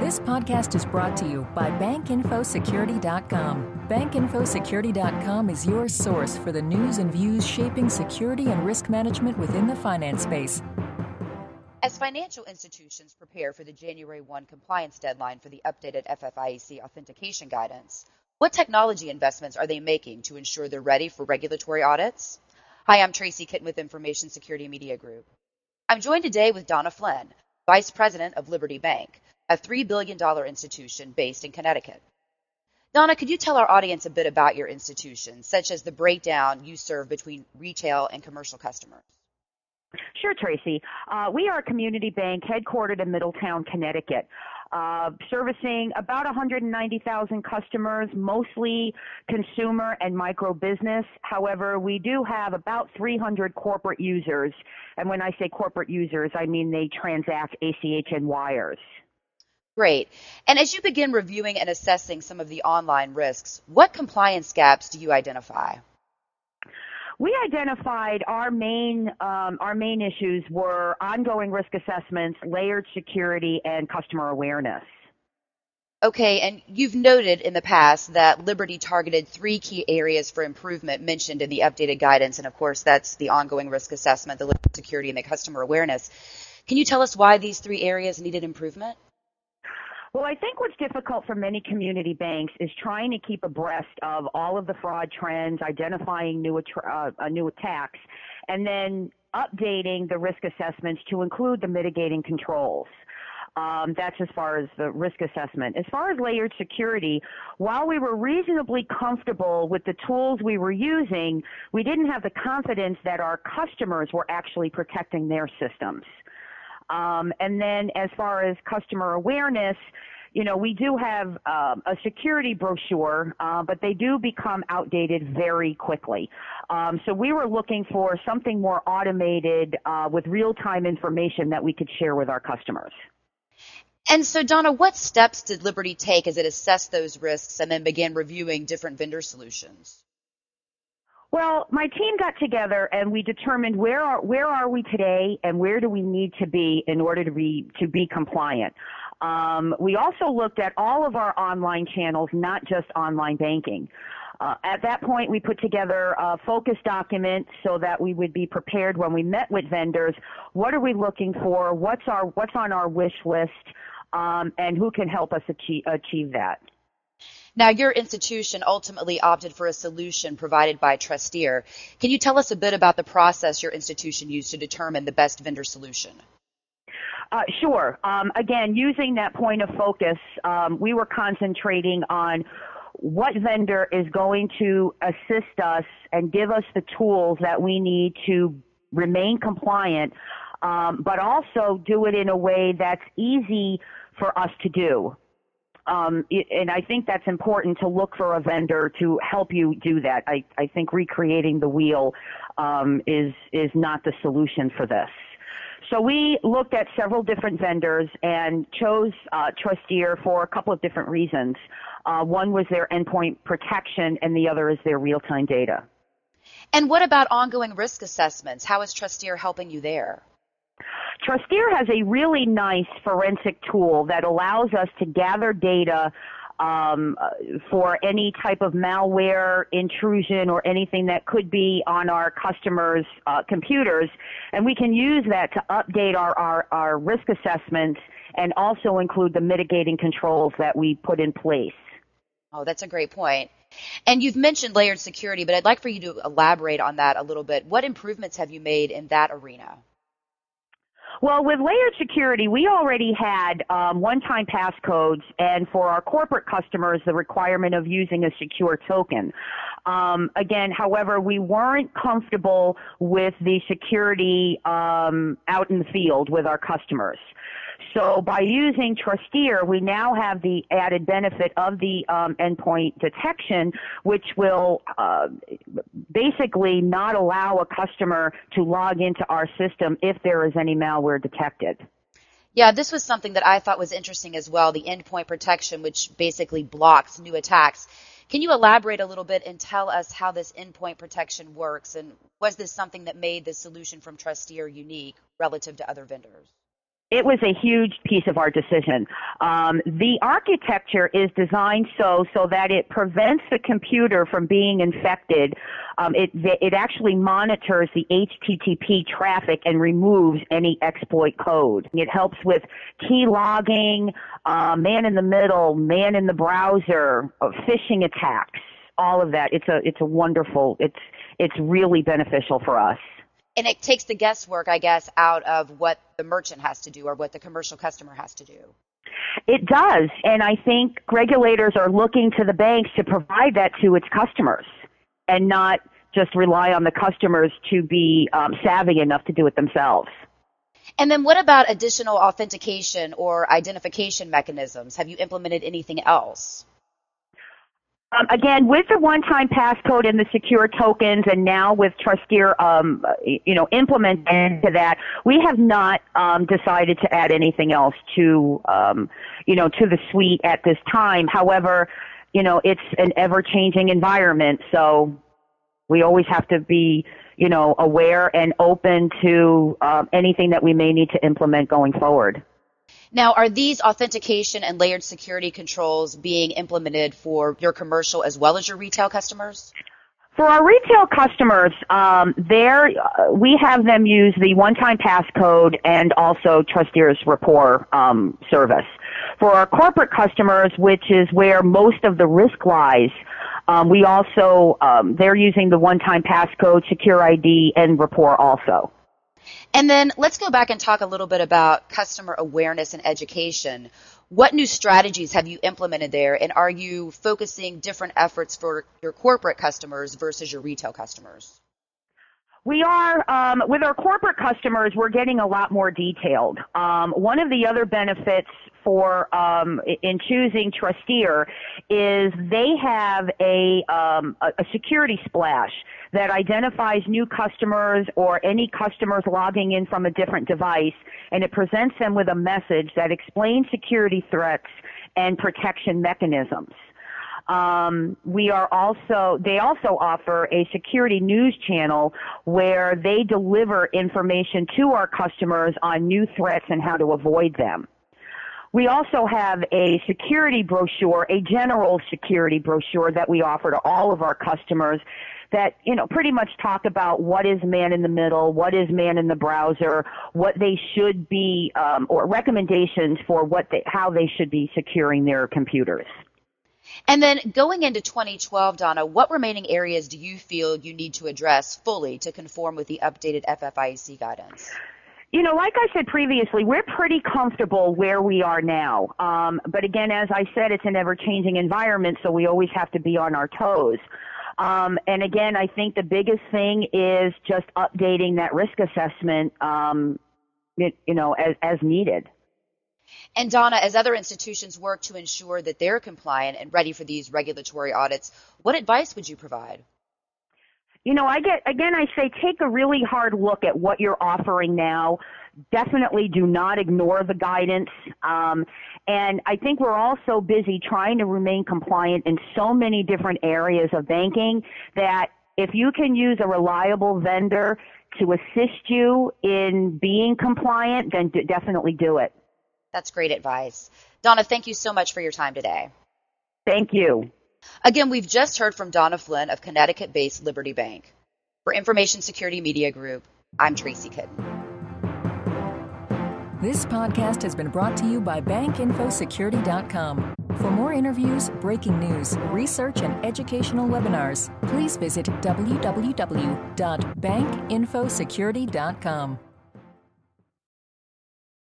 This podcast is brought to you by BankInfoSecurity.com. BankInfoSecurity.com is your source for the news and views shaping security and risk management within the finance space. As financial institutions prepare for the January 1 compliance deadline for the updated FFIEC authentication guidance, what technology investments are they making to ensure they're ready for regulatory audits? Hi, I'm Tracy Kitten with Information Security Media Group. I'm joined today with Donna Flynn, Vice President of Liberty Bank, a $3 billion institution based in Connecticut. Donna, could you tell our audience a bit about your institution, such as the breakdown you serve between retail and commercial customers? Sure, Tracy. Uh, we are a community bank headquartered in Middletown, Connecticut, uh, servicing about 190,000 customers, mostly consumer and micro business. However, we do have about 300 corporate users. And when I say corporate users, I mean they transact ACH and wires. Great. And as you begin reviewing and assessing some of the online risks, what compliance gaps do you identify? We identified our main um, our main issues were ongoing risk assessments, layered security, and customer awareness. Okay, and you've noted in the past that Liberty targeted three key areas for improvement mentioned in the updated guidance, and of course that's the ongoing risk assessment, the security, and the customer awareness. Can you tell us why these three areas needed improvement? Well, I think what's difficult for many community banks is trying to keep abreast of all of the fraud trends, identifying new uh, uh, new attacks, and then updating the risk assessments to include the mitigating controls. Um, that's as far as the risk assessment. As far as layered security, while we were reasonably comfortable with the tools we were using, we didn't have the confidence that our customers were actually protecting their systems. Um, and then as far as customer awareness, you know, we do have um, a security brochure, uh, but they do become outdated very quickly. Um, so we were looking for something more automated uh, with real-time information that we could share with our customers. And so, Donna, what steps did Liberty take as it assessed those risks and then began reviewing different vendor solutions? Well, my team got together and we determined where are where are we today and where do we need to be in order to be to be compliant. Um, we also looked at all of our online channels, not just online banking. Uh, at that point, we put together a focus document so that we would be prepared when we met with vendors. What are we looking for? What's our what's on our wish list? Um, and who can help us achieve, achieve that? Now, your institution ultimately opted for a solution provided by Trusteer. Can you tell us a bit about the process your institution used to determine the best vendor solution? Uh, sure. Um, again, using that point of focus, um, we were concentrating on what vendor is going to assist us and give us the tools that we need to remain compliant, um, but also do it in a way that's easy for us to do. Um, and I think that's important to look for a vendor to help you do that. I, I think recreating the wheel um, is is not the solution for this. So we looked at several different vendors and chose uh, Trusteer for a couple of different reasons. Uh, one was their endpoint protection, and the other is their real-time data. And what about ongoing risk assessments? How is Trusteer helping you there? Trusteer has a really nice forensic tool that allows us to gather data um, for any type of malware intrusion or anything that could be on our customers' uh, computers. And we can use that to update our, our, our risk assessments and also include the mitigating controls that we put in place. Oh, that's a great point. And you've mentioned layered security, but I'd like for you to elaborate on that a little bit. What improvements have you made in that arena? Well, with layered security, we already had um, one-time passcodes, and for our corporate customers, the requirement of using a secure token. Um, again, however, we weren't comfortable with the security um, out in the field with our customers. So by using Trusteer, we now have the added benefit of the um, endpoint detection, which will uh, basically not allow a customer to log into our system if there is any malware detected. Yeah, this was something that I thought was interesting as well, the endpoint protection, which basically blocks new attacks. Can you elaborate a little bit and tell us how this endpoint protection works? And was this something that made the solution from Trusteer unique relative to other vendors? It was a huge piece of our decision. Um, the architecture is designed so so that it prevents the computer from being infected. Um, it it actually monitors the HTTP traffic and removes any exploit code. It helps with key logging, uh, man in the middle, man in the browser, uh, phishing attacks, all of that. It's a it's a wonderful. It's it's really beneficial for us and it takes the guesswork, I guess, out of what the merchant has to do or what the commercial customer has to do. It does, and I think regulators are looking to the banks to provide that to its customers and not just rely on the customers to be um, savvy enough to do it themselves. And then what about additional authentication or identification mechanisms? Have you implemented anything else? Um, again, with the one-time passcode and the secure tokens, and now with Trusteer, um, you know, implemented into that, we have not um, decided to add anything else to, um, you know, to the suite at this time. However, you know, it's an ever-changing environment, so we always have to be, you know, aware and open to uh, anything that we may need to implement going forward. Now, are these authentication and layered security controls being implemented for your commercial as well as your retail customers? For our retail customers, um, there uh, we have them use the one-time passcode and also Trusteer's Rapport um, service. For our corporate customers, which is where most of the risk lies, um, we also um, they're using the one-time passcode, SecurID, and Rapport also. And then let's go back and talk a little bit about customer awareness and education. What new strategies have you implemented there, and are you focusing different efforts for your corporate customers versus your retail customers? We are, um, with our corporate customers, we're getting a lot more detailed. Um, one of the other benefits for um, in choosing Trusteer is they have a, um, a security splash that identifies new customers or any customers logging in from a different device, and it presents them with a message that explains security threats and protection mechanisms. Um, we are also, they also offer a security news channel where they deliver information to our customers on new threats and how to avoid them. We also have a security brochure, a general security brochure that we offer to all of our customers that, you know, pretty much talk about what is man in the middle, what is man in the browser, what they should be, um, or recommendations for what they, how they should be securing their computers. And then going into 2012, Donna, what remaining areas do you feel you need to address fully to conform with the updated FFIEC guidance? You know, like I said previously, we're pretty comfortable where we are now. Um, but again, as I said, it's an ever changing environment, so we always have to be on our toes. Um, and again, I think the biggest thing is just updating that risk assessment, um, you, you know, as, as needed. And Donna, as other institutions work to ensure that they're compliant and ready for these regulatory audits, what advice would you provide? You know, I get again I say take a really hard look at what you're offering now. Definitely do not ignore the guidance. Um, and I think we're all so busy trying to remain compliant in so many different areas of banking that if you can use a reliable vendor to assist you in being compliant, then definitely do it. That's great advice. Donna, thank you so much for your time today. Thank you. Again, we've just heard from Donna Flynn of Connecticut based Liberty Bank. For Information Security Media Group, I'm Tracy Kitten. This podcast has been brought to you by BankInfoSecurity.com. For more interviews, breaking news, research, and educational webinars, please visit www.bankinfosecurity.com.